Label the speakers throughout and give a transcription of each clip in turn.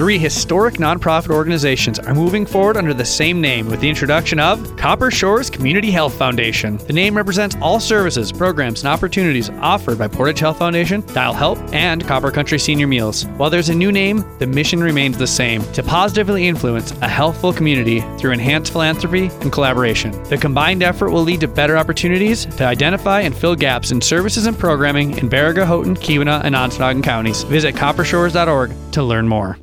Speaker 1: three historic nonprofit organizations are moving forward under the same name with the introduction of Copper Shores Community Health Foundation. The name represents all services, programs, and opportunities offered by Portage Health Foundation, Dial Help, and Copper Country Senior Meals. While there's a new name, the mission remains the same to positively influence a healthful community through enhanced philanthropy and collaboration. The combined effort will lead to better opportunities to identify and fill gaps in services and programming in Baraga, Houghton, Keweenaw, and Ontonagon counties. Visit coppershores.org to learn more.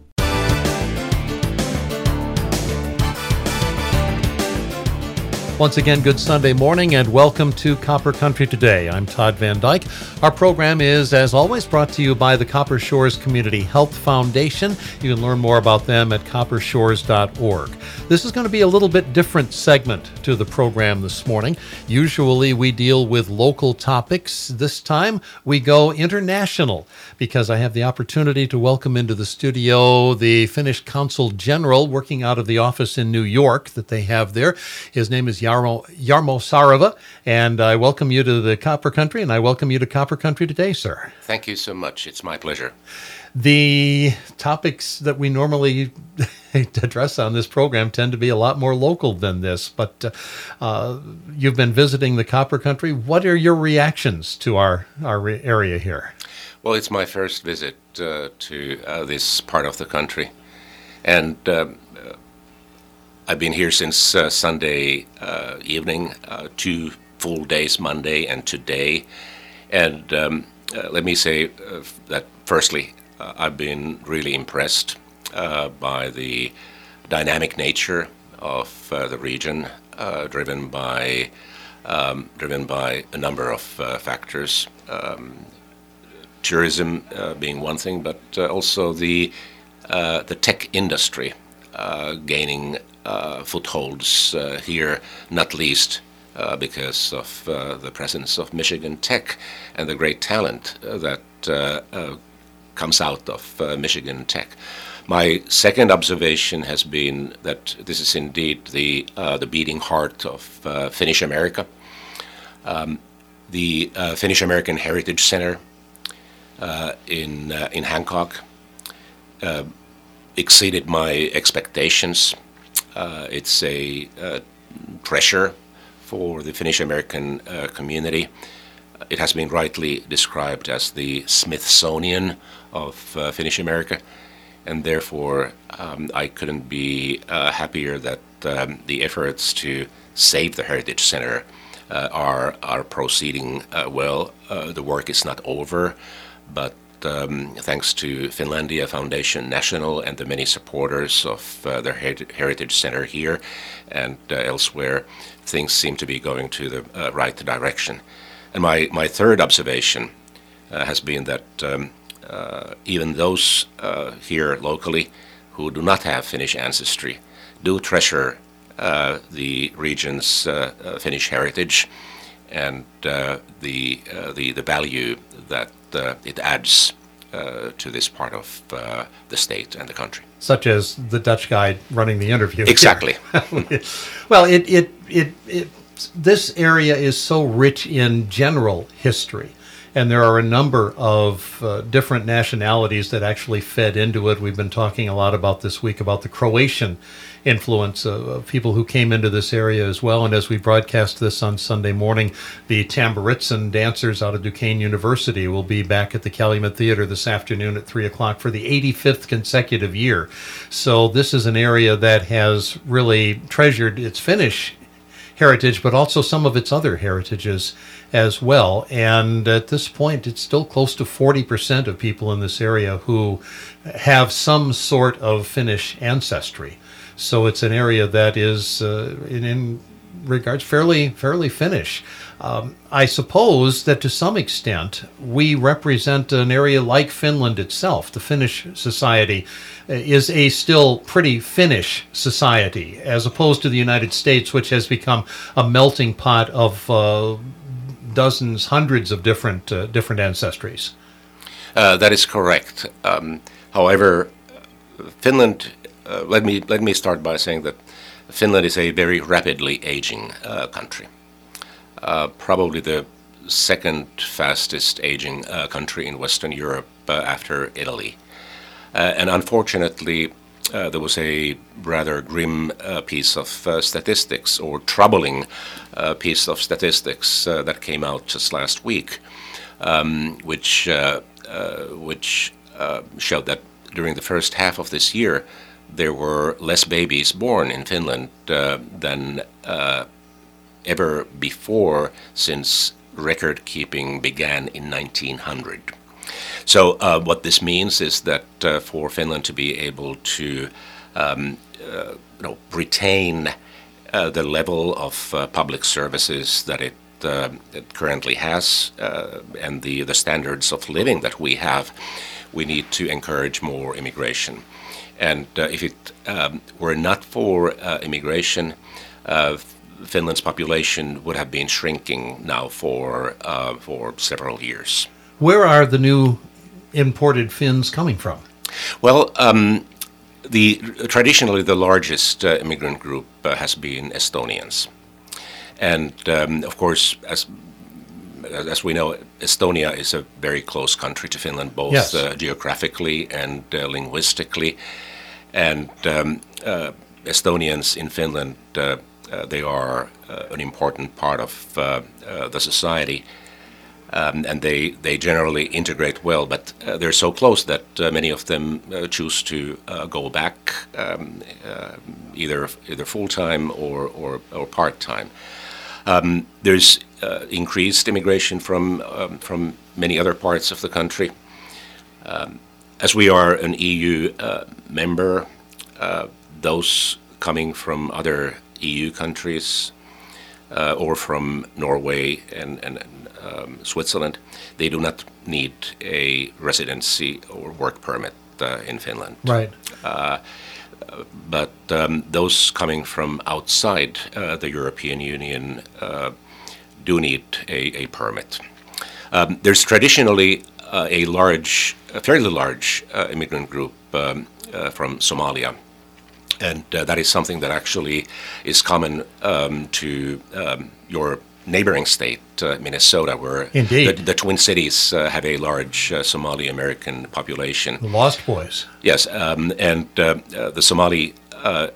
Speaker 2: Once again, good Sunday morning and welcome to Copper Country Today. I'm Todd Van Dyke. Our program is, as always, brought to you by the Copper Shores Community Health Foundation. You can learn more about them at coppershores.org. This is going to be a little bit different segment to the program this morning. Usually we deal with local topics. This time we go international because I have the opportunity to welcome into the studio the Finnish Consul General working out of the office in New York that they have there. His name is Jarmo, Jarmo Sareva, and I welcome you to the Copper Country, and I welcome you to Copper Country today, sir.
Speaker 3: Thank you so much. It's my pleasure.
Speaker 2: The topics that we normally address on this program tend to be a lot more local than this, but uh, uh, you've been visiting the Copper Country. What are your reactions to our, our area here?
Speaker 3: Well, it's my first visit uh, to uh, this part of the country. And um, I've been here since uh, Sunday uh, evening, uh, two full days, Monday and today. And um, uh, let me say uh, that firstly, uh, I've been really impressed by the dynamic nature of the region, driven by um, driven by a number of factors. Um, tourism being one thing, but also the the tech industry gaining footholds uh, here, not least uh, because of the presence of Michigan Tech and the great talent that comes out of Michigan Tech. My second observation has been that this is indeed the uh, the beating heart of uh, Finnish America. Um, the uh, Finnish American Heritage Center in in Hancock exceeded my expectations. Uh, it's a uh, treasure for the Finnish American uh, community. It has been rightly described as the Smithsonian of Finnish America, and therefore um, I couldn't be happier that um, the efforts to save the Heritage Center uh, are are proceeding uh, well. Uh, the work is not over, but um, thanks to Finlandia Foundation National and the many supporters of uh, their her- Heritage Center here and uh, elsewhere, things seem to be going to the uh, right direction. And my, my third observation uh, has been that um, uh, even those uh, here locally who do not have Finnish ancestry do treasure the region's Finnish heritage and the, the, the value that it adds uh, to this part of uh, the state and the country.
Speaker 2: Such as the Dutch guy running the interview.
Speaker 3: Exactly.
Speaker 2: well, it, it, it, it, this area is so rich in general history and there are a number of uh, different nationalities that actually fed into it. We've been talking a lot about this week about the Croatian influence of, of, people who came into this area as well. And as we broadcast this on Sunday morning, the Tamburitzan dancers out of Duquesne University will be back at the Calumet Theater this afternoon at 3 o'clock for the 85th consecutive year. So this is an area that has really treasured its Finnish heritage, but also some of its other heritages as well. And at this point, it's still close to 40% of people in this area who have some sort of Finnish ancestry. So it's an area that is, uh, in, in, regards, fairly fairly Finnish. Um, I suppose that to some extent we represent an area like Finland itself. The Finnish society uh, is a still pretty Finnish society, as opposed to the United States, which has become a melting pot of uh, dozens, hundreds of different uh, different ancestries.
Speaker 3: Uh, that is correct. Um, however, Finland uh, let me let me start by saying that Finland is a very rapidly aging uh, country. Uh, probably the second fastest aging uh, country in Western Europe uh, after Italy. and unfortunately, there was a rather grim piece of statistics or troubling piece of statistics that came out just last week, um, which which showed that during the first half of this year, there were less babies born in Finland than ever before since record keeping began in 1900. So uh, what this means is that uh, for Finland to be able to um, uh, you know, retain uh, the level of uh, public services that it, it currently has and the, the standards of living that we have, we need to encourage more immigration. And if it um, were not for immigration, Finland's population would have been shrinking now for uh, for several years.
Speaker 2: Where are the new imported Finns coming from?
Speaker 3: Well, um, the traditionally the largest uh, immigrant group uh, has been Estonians, and um, of course, as as we know, Estonia is a very close country to Finland, both yes. uh, geographically and uh, linguistically. And um, uh, Estonians in Finland uh, they are uh, an important part of uh, the society. Um, and they, they generally integrate well, but uh, they're so close that uh, many of them uh, choose to go back um, either either full time or, or, or part time. Um, there's increased immigration from um, from many other parts of the country. Um, as we are an EU member, those coming from other EU countries uh, or from Norway and, and um, Switzerland, they do not need a residency or work permit uh, in Finland.
Speaker 2: Right.
Speaker 3: But um, those coming from outside uh, the European Union uh, do need a, a permit. Um, there's traditionally uh, a large, a fairly large immigrant group um, from Somalia and uh, that is something that actually is common um, to um, your neighboring state, uh, Minnesota, where
Speaker 2: the,
Speaker 3: the, Twin Cities uh, have a large uh, Somali American population.
Speaker 2: The Lost Boys.
Speaker 3: Yes, um, and uh, uh, the Somali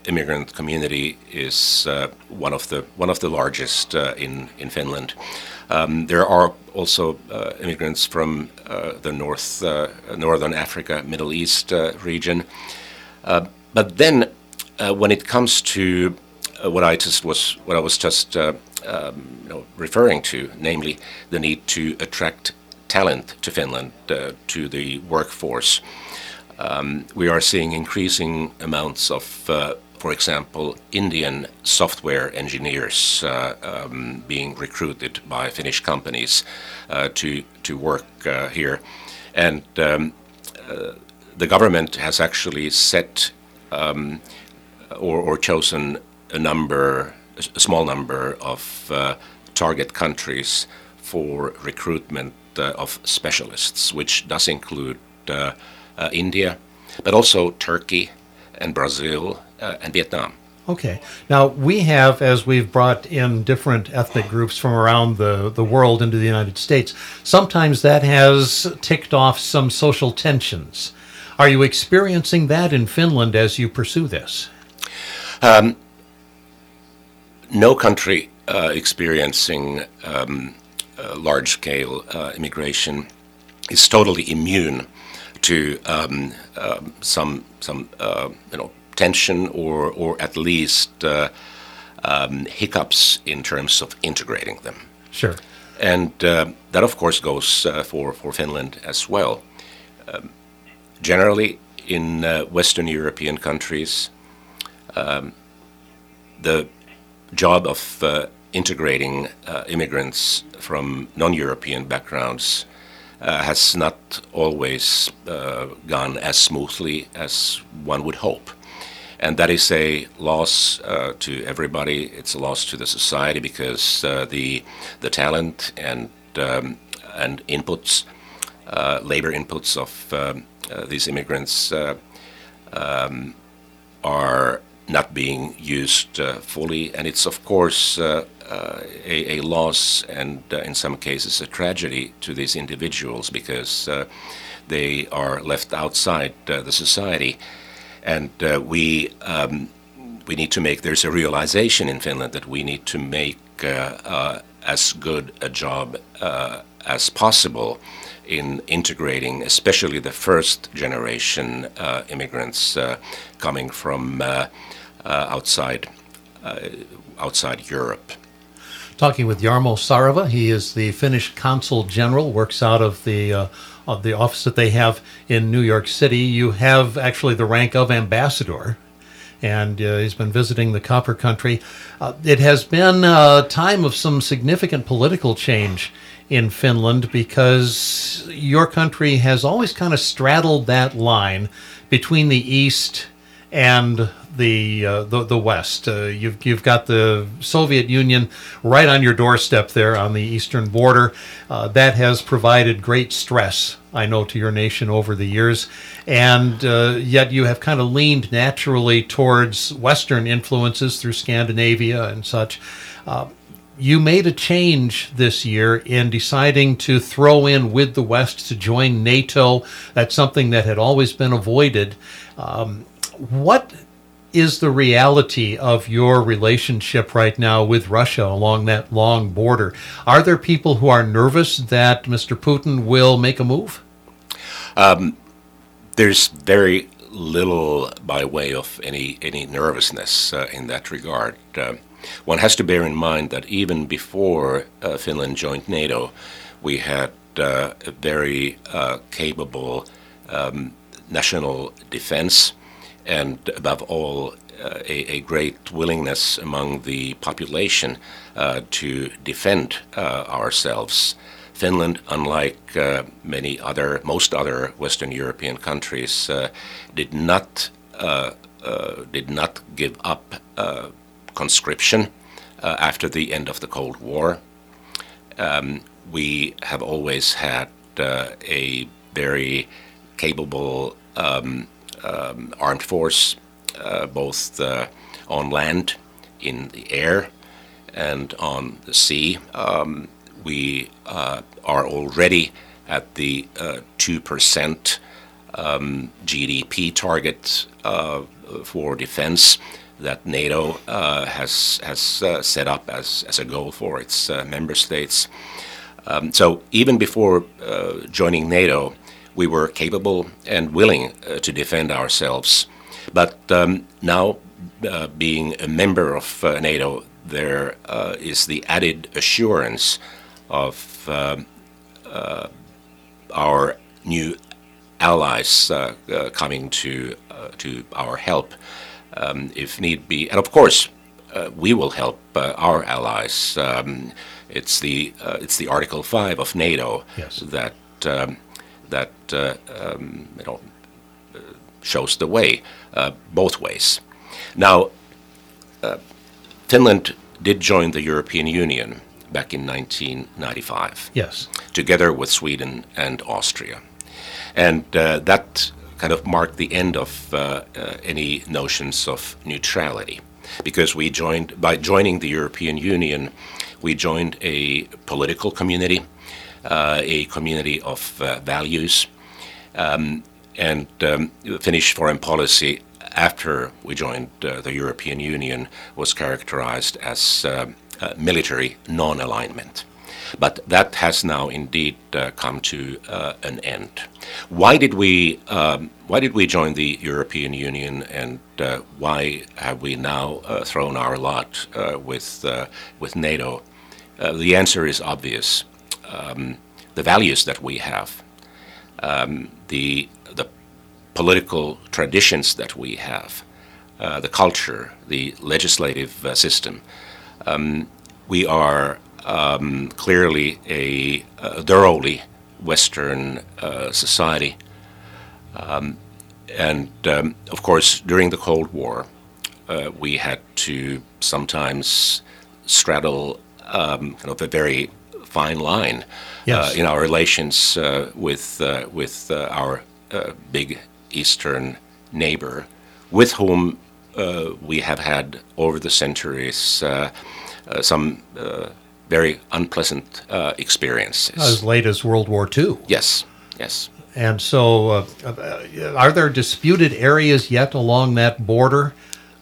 Speaker 3: immigrant community is one of the one of the largest in in Finland. Um, there are also immigrants from the North Northern Africa, Middle East region. but then uh, when it comes to uh, what I just was what I was just uh, um, you know, referring to, namely the need to attract talent to Finland uh, to the workforce, um, we are seeing increasing amounts of, uh, for example, Indian software engineers uh, um, being recruited by Finnish companies to to work here, and um, the government has actually set um, or, or chosen a number, a small number of uh, target countries for recruitment uh, of specialists, which does include uh, India, but also Turkey and Brazil and Vietnam.
Speaker 2: Okay. Now, we have, as we've brought in different ethnic groups from around the, the world into the United States, sometimes that has ticked off some social tensions. Are you experiencing that in Finland as you pursue this? Um,
Speaker 3: no country uh, experiencing um, uh, large scale uh, immigration is totally immune to um, um some some uh, you know tension or or at least uh, um, hiccups in terms of integrating them.
Speaker 2: Sure.
Speaker 3: And uh, that of course goes for for Finland as well. Um, generally, in Western European countries, um, the job of uh, integrating uh, immigrants from non-European backgrounds uh, has not always uh, gone as smoothly as one would hope. And that is a loss uh, to everybody. It's a loss to the society because the the talent and um, and inputs, labor inputs of um, these immigrants um, are not being used uh, fully, and it's of course uh, uh, a, a, loss and uh, in some cases a tragedy to these individuals because uh, they are left outside uh, the society, and we um, we need to make there's a realization in Finland that we need to make as good a job as possible in integrating, especially the first generation immigrants coming from outside outside Europe.
Speaker 2: Talking with Jarmo Sareva, he is the Finnish consul general, works out of the uh, of the office that they have in New York City. You have actually the rank of ambassador, and uh, he's been visiting the Copper Country. Uh, it has been a time of some significant political change in Finland because your country has always kind of straddled that line between the East and the uh, the, the West. Uh, you've you've got the Soviet Union right on your doorstep there on the eastern border. Uh, that has provided great stress, I know, to your nation over the years, and uh, yet you have kind of leaned naturally towards Western influences through Scandinavia and such. Uh, you made a change this year in deciding to throw in with the West to join NATO. That's something that had always been avoided. Um, what is the reality of your relationship right now with Russia along that long border? Are there people who are nervous that Mr. Putin will make a move?
Speaker 3: Um, there's very little by way of any any nervousness uh, in that regard. Uh, one has to bear in mind that even before uh, Finland joined NATO, we had uh, a very uh, capable um, national defense and, above all, uh, a, a, great willingness among the population uh, to defend uh, ourselves. Finland, unlike many other, most other Western European countries, did not did not give up conscription uh, after the end of the Cold War. Um, we have always had uh, a very capable um, um, armed force, uh, both uh, on land, in the air, and on the sea. Um, we uh, are already at the 2% uh, um, GDP target for defense that NATO uh, has has uh, set up as, as a goal for its uh, member states. Um, so even before joining NATO, we were capable and willing uh, to defend ourselves. But um, now, uh, being a member of NATO, there is the added assurance of um, our new allies coming to to our help um, if need be. And of course, uh, we will help uh, our allies. Um, it's the uh, it's the Article Five of NATO
Speaker 2: yes.
Speaker 3: that um, that uh, um, you know uh, shows the way uh, both ways. Now, Finland did join the European Union back in 1995.
Speaker 2: Yes,
Speaker 3: together with Sweden and Austria, and that kind of marked the end of uh, uh, any notions of neutrality. Because we joined, by joining the European Union, we joined a political community, uh, a community of uh, values, um, and um, Finnish foreign policy after we joined uh, the European Union was characterized as uh, military non alignment. But that has now indeed uh, come to uh, an end. Why did we um, why did we join the European Union, and uh, why have we now uh, thrown our lot uh, with uh, with NATO? the answer is obvious. Um, the values that we have, um, the the political traditions that we have, the culture, the legislative system. Um, we are um, clearly a, a, thoroughly Western uh, society. Um, and um, of course, during the Cold War, uh, we had to sometimes straddle kind of a very fine line
Speaker 2: yes.
Speaker 3: uh, in our relations uh, with uh, with uh, our big Eastern neighbor, with whom uh, we have had over the centuries uh, uh, some uh, very unpleasant uh, experiences.
Speaker 2: As late as World War II.
Speaker 3: yes, yes.
Speaker 2: And so, are there disputed areas yet along that border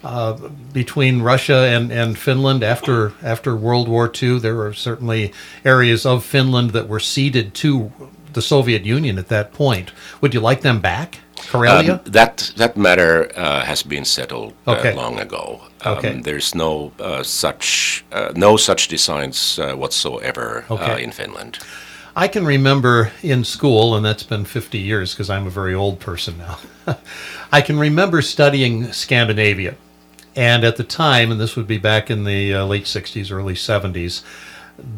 Speaker 2: uh, between Russia and, and Finland after after World War II? There were certainly areas of Finland that were ceded to the Soviet Union at that point. Would you like them back, Karelia?
Speaker 3: Um, that that matter uh, has been settled uh,
Speaker 2: Okay.
Speaker 3: long ago. Um,
Speaker 2: Okay.
Speaker 3: There's no uh, such uh, no such designs uh, whatsoever uh,
Speaker 2: Okay.
Speaker 3: in Finland.
Speaker 2: I can remember in school, and that's been 50 years because I'm a very old person now. I can remember studying Scandinavia. And at the time, and this would be back in the uh, late 60s, early 70s,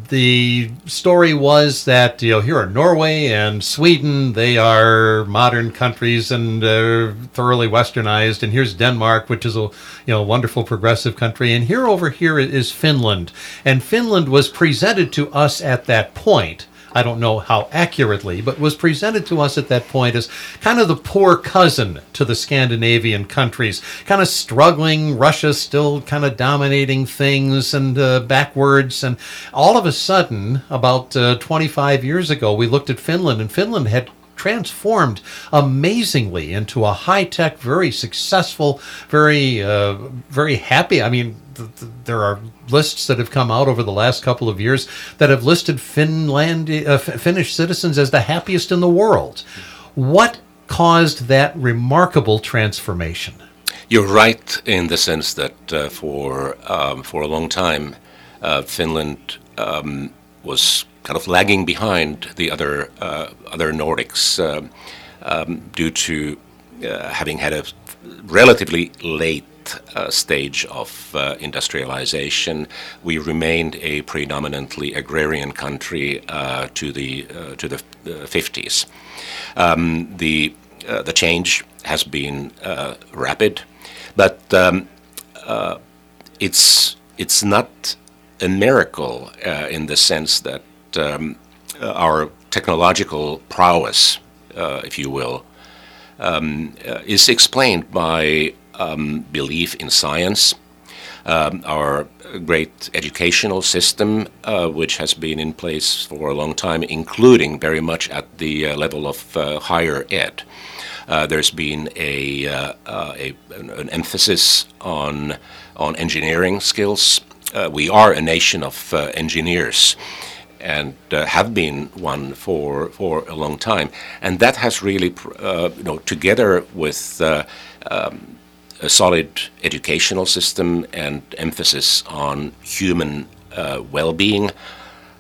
Speaker 2: the story was that, you know, here are Norway and Sweden. They are modern countries and uh, thoroughly westernized. And here's Denmark, which is a, you know, wonderful progressive country. And here over here is Finland. And Finland was presented to us at that point I don't know how accurately, but was presented to us at that point as kind of the poor cousin to the Scandinavian countries, kind of struggling, Russia still kind of dominating things and uh, backwards. And all of a sudden, about uh, 25 years ago, we looked at Finland, and Finland had transformed amazingly into a high-tech, very successful, very, uh, very happy. I mean, th- th- there are lists that have come out over the last couple of years that have listed Finland, uh, Finnish citizens as the happiest in the world. What caused that remarkable transformation?
Speaker 3: You're right in the sense that uh, for um, for a long time, uh, Finland um, was kind of lagging behind the other uh, other Nordics um, um, due to uh, having had a relatively late uh, stage of uh, industrialization. We remained a predominantly agrarian country uh, to the uh, to the uh, 50s. Um, the uh, the change has been uh, rapid, but um, uh, it's it's not a miracle uh, in the sense that um, uh, our technological prowess, uh, if you will, um, uh, is explained by um, belief in science. Um, our great educational system, uh, which has been in place for a long time, including very much at the uh, level of uh, higher ed. There's been a, a an, emphasis on on engineering skills. We are a nation of engineers, and uh, have been one for for a long time, and that has really, uh, you know, together with uh, um, a solid educational system and emphasis on human uh, well-being,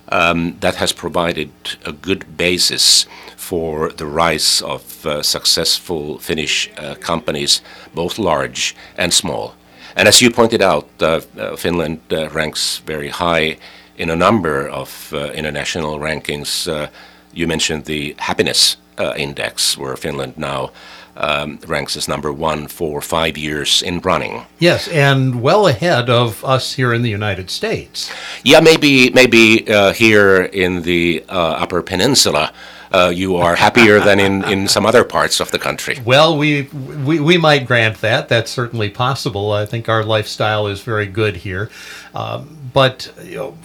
Speaker 3: um, that has provided a good basis for the rise of uh, successful Finnish uh, companies, both large and small. And as you pointed out, Finland ranks very high in a number of uh, international rankings. Uh, you mentioned the happiness uh, index, where Finland now um, ranks as number one for five years in running.
Speaker 2: Yes, and well ahead of us here in the United States.
Speaker 3: Yeah, maybe maybe uh, here in the uh, Upper Peninsula, uh, you are happier than in, in some other parts of the country.
Speaker 2: Well, we, we we might grant that. That's certainly possible. I think our lifestyle is very good here, um, but you, know,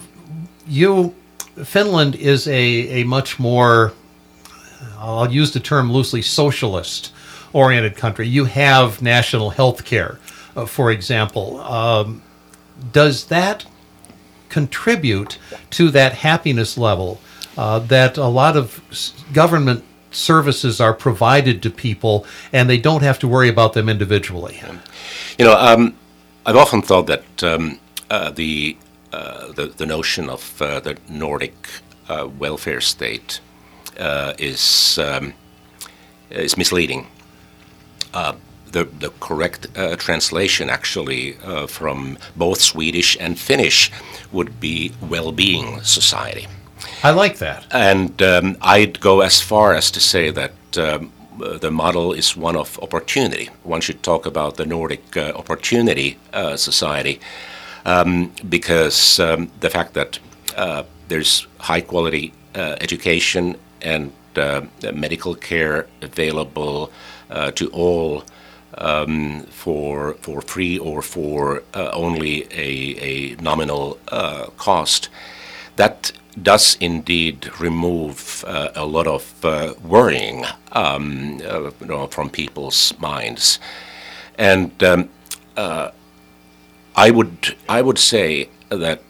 Speaker 2: you Finland is a a much more I'll use the term loosely socialist oriented country. You have national health care, uh, for example. Um, does that contribute to that happiness level uh, that a lot of government services are provided to people and they don't have to worry about them individually?
Speaker 3: You know, um, I've often thought that um, uh, the, the the notion of uh, the Nordic uh, welfare state uh, is um, is misleading. Uh, the the correct uh, translation, actually, uh, from both Swedish and Finnish, would be well-being society.
Speaker 2: I like that.
Speaker 3: And um, I'd go as far as to say that um, uh, the model is one of opportunity. One should talk about the Nordic uh, opportunity uh, society um, because um, the fact that uh, there's high quality uh, education and uh, medical care available uh, to all um, for for free or for only a, a nominal cost, that does indeed remove uh, a lot of uh, worrying um, uh, you know, from people's minds, and um, I would I would say that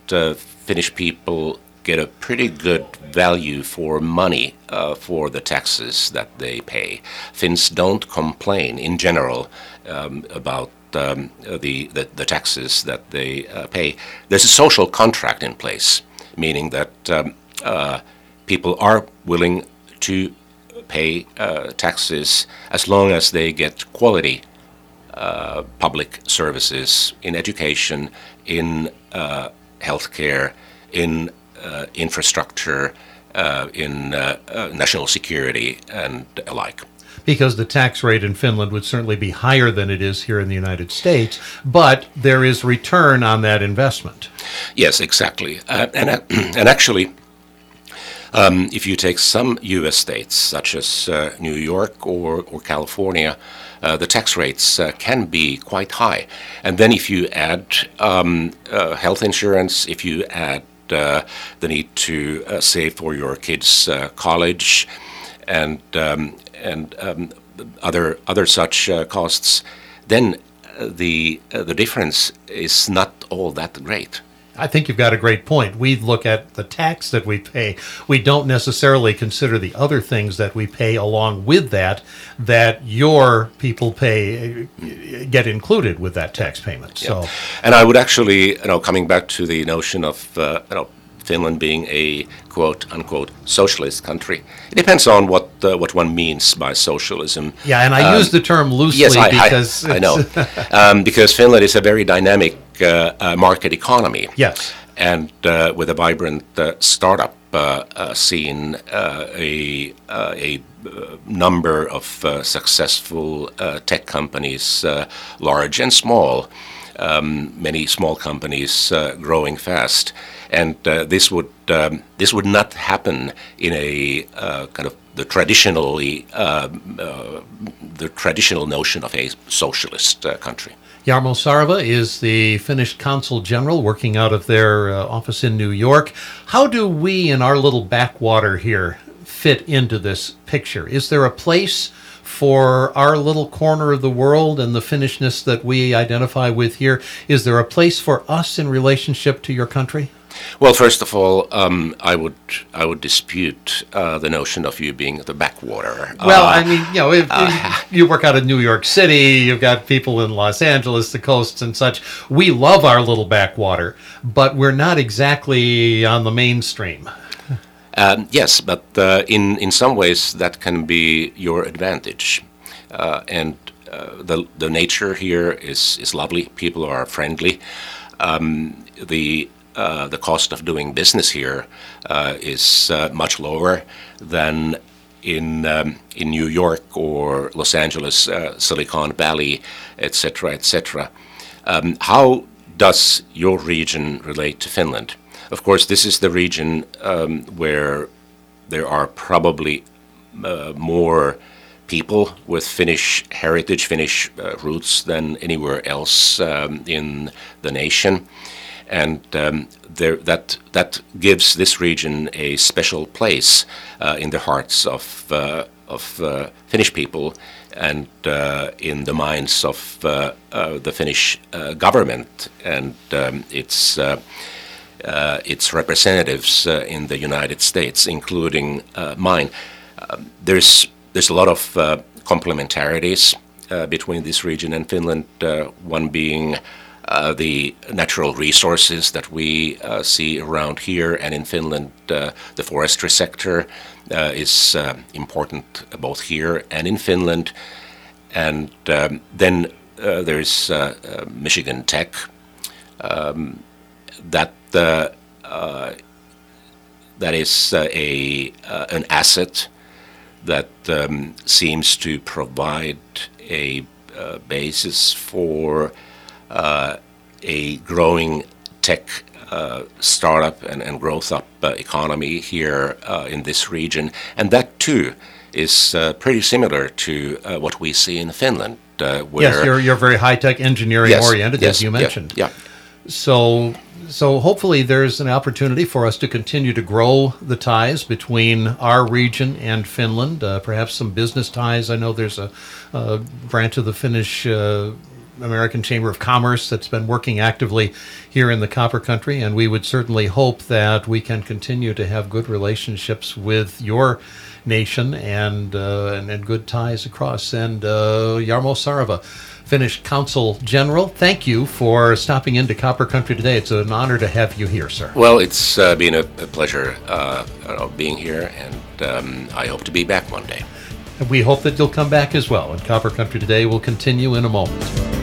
Speaker 3: Finnish people get a pretty good value for money uh, for the taxes that they pay. Finns don't complain in general um, about um, the, the, the, taxes that they uh, pay. There's a social contract in place, meaning that um, uh, people are willing to pay uh, taxes as long as they get quality uh, public services in education, in uh, healthcare, in uh, infrastructure, uh, in uh, national security, and alike
Speaker 2: because the tax rate in Finland would certainly be higher than it is here in the United States, but there is return on that investment.
Speaker 3: Yes, exactly. Uh, and, uh, and actually, um, if you take some U.S. states, such as uh, New York or, or California, uh, the tax rates uh, can be quite high. And then if you add um, uh, health insurance, if you add uh, the need to uh, save for your kids' college, and um, and um, other other such costs, then the the difference is not all that great.
Speaker 2: I think you've got a great point. We look at the tax that we pay. We don't necessarily consider the other things that we pay along with that, that your people pay, get included with that tax payment. So,
Speaker 3: and I would actually, you know, coming back to the notion of, uh, you know, Finland being a quote unquote socialist country. It depends on what uh, what one means by socialism.
Speaker 2: Yeah, and I um, use the term loosely
Speaker 3: yes, I,
Speaker 2: because
Speaker 3: I, I know um, because Finland is a very dynamic market economy.
Speaker 2: Yes,
Speaker 3: and uh, with a vibrant uh, startup uh, scene, a a number of successful tech companies, large and small. Um, many small companies growing fast and uh, this would um, this would not happen in a uh, kind of the traditionally uh, uh the traditional notion of a socialist uh, country.
Speaker 2: Jarmo Sareva is the Finnish consul general working out of their uh, office in New York. How do we in our little backwater here fit into this picture? Is there a place? for our little corner of the world and the Finnishness that we identify with here? Is there a place for us in relationship to your country?
Speaker 3: Well, first of all, um, I would I would dispute uh, the notion of you being the backwater.
Speaker 2: Well, uh, I mean, you know, if, uh, you work out of New York City, you've got people in Los Angeles, the coasts and such. We love our little backwater, but we're not exactly on the mainstream.
Speaker 3: Um, yes, but uh, in in some ways that can be your advantage, uh, and uh, the the nature here is is lovely. People are friendly. Um, the uh, the cost of doing business here uh, is uh, much lower than in um, in New York or Los Angeles, uh, Silicon Valley, etc., etc. Um, how does your region relate to Finland? Of course, this is the region um, where there are probably uh, more people with Finnish heritage, Finnish roots than anywhere else um, in the nation and um, there, that that gives this region a special place uh, in the hearts of uh, of uh, Finnish people and uh, in the minds of the Finnish government and um, its its representatives in the United States, including mine. Um, there's there's a lot of complementarities between this region and Finland. one being uh, the natural resources that we uh, see around here and in Finland, uh, the forestry sector uh, is uh, important both here and in Finland. And um, then there's Michigan Tech. Um, that that is a an asset that um, seems to provide a basis for a growing tech uh, startup and, and growth up uh, economy here uh, in this region. And that too is uh, pretty similar to uh, what we see in Finland. uh, where
Speaker 2: Yes, you're, you're very high tech engineering
Speaker 3: Yes,
Speaker 2: oriented,
Speaker 3: yes,
Speaker 2: as you
Speaker 3: yeah,
Speaker 2: mentioned.
Speaker 3: Yeah,
Speaker 2: So, so hopefully there's an opportunity for us to continue to grow the ties between our region and Finland. Uh, perhaps some business ties. I know there's a, a branch of the Finnish uh, American Chamber of Commerce that's been working actively here in the Copper Country, and we would certainly hope that we can continue to have good relationships with your nation and uh, and, and good ties across. And uh, Jarmo Sareva. Finnish Consul General, thank you for stopping into Copper Country today. It's an honor to have you here, sir.
Speaker 3: Well, it's uh, been a, a pleasure uh, being here, and um, I hope to be back one day.
Speaker 2: And we hope that you'll come back as well. And Copper Country today will continue in a moment.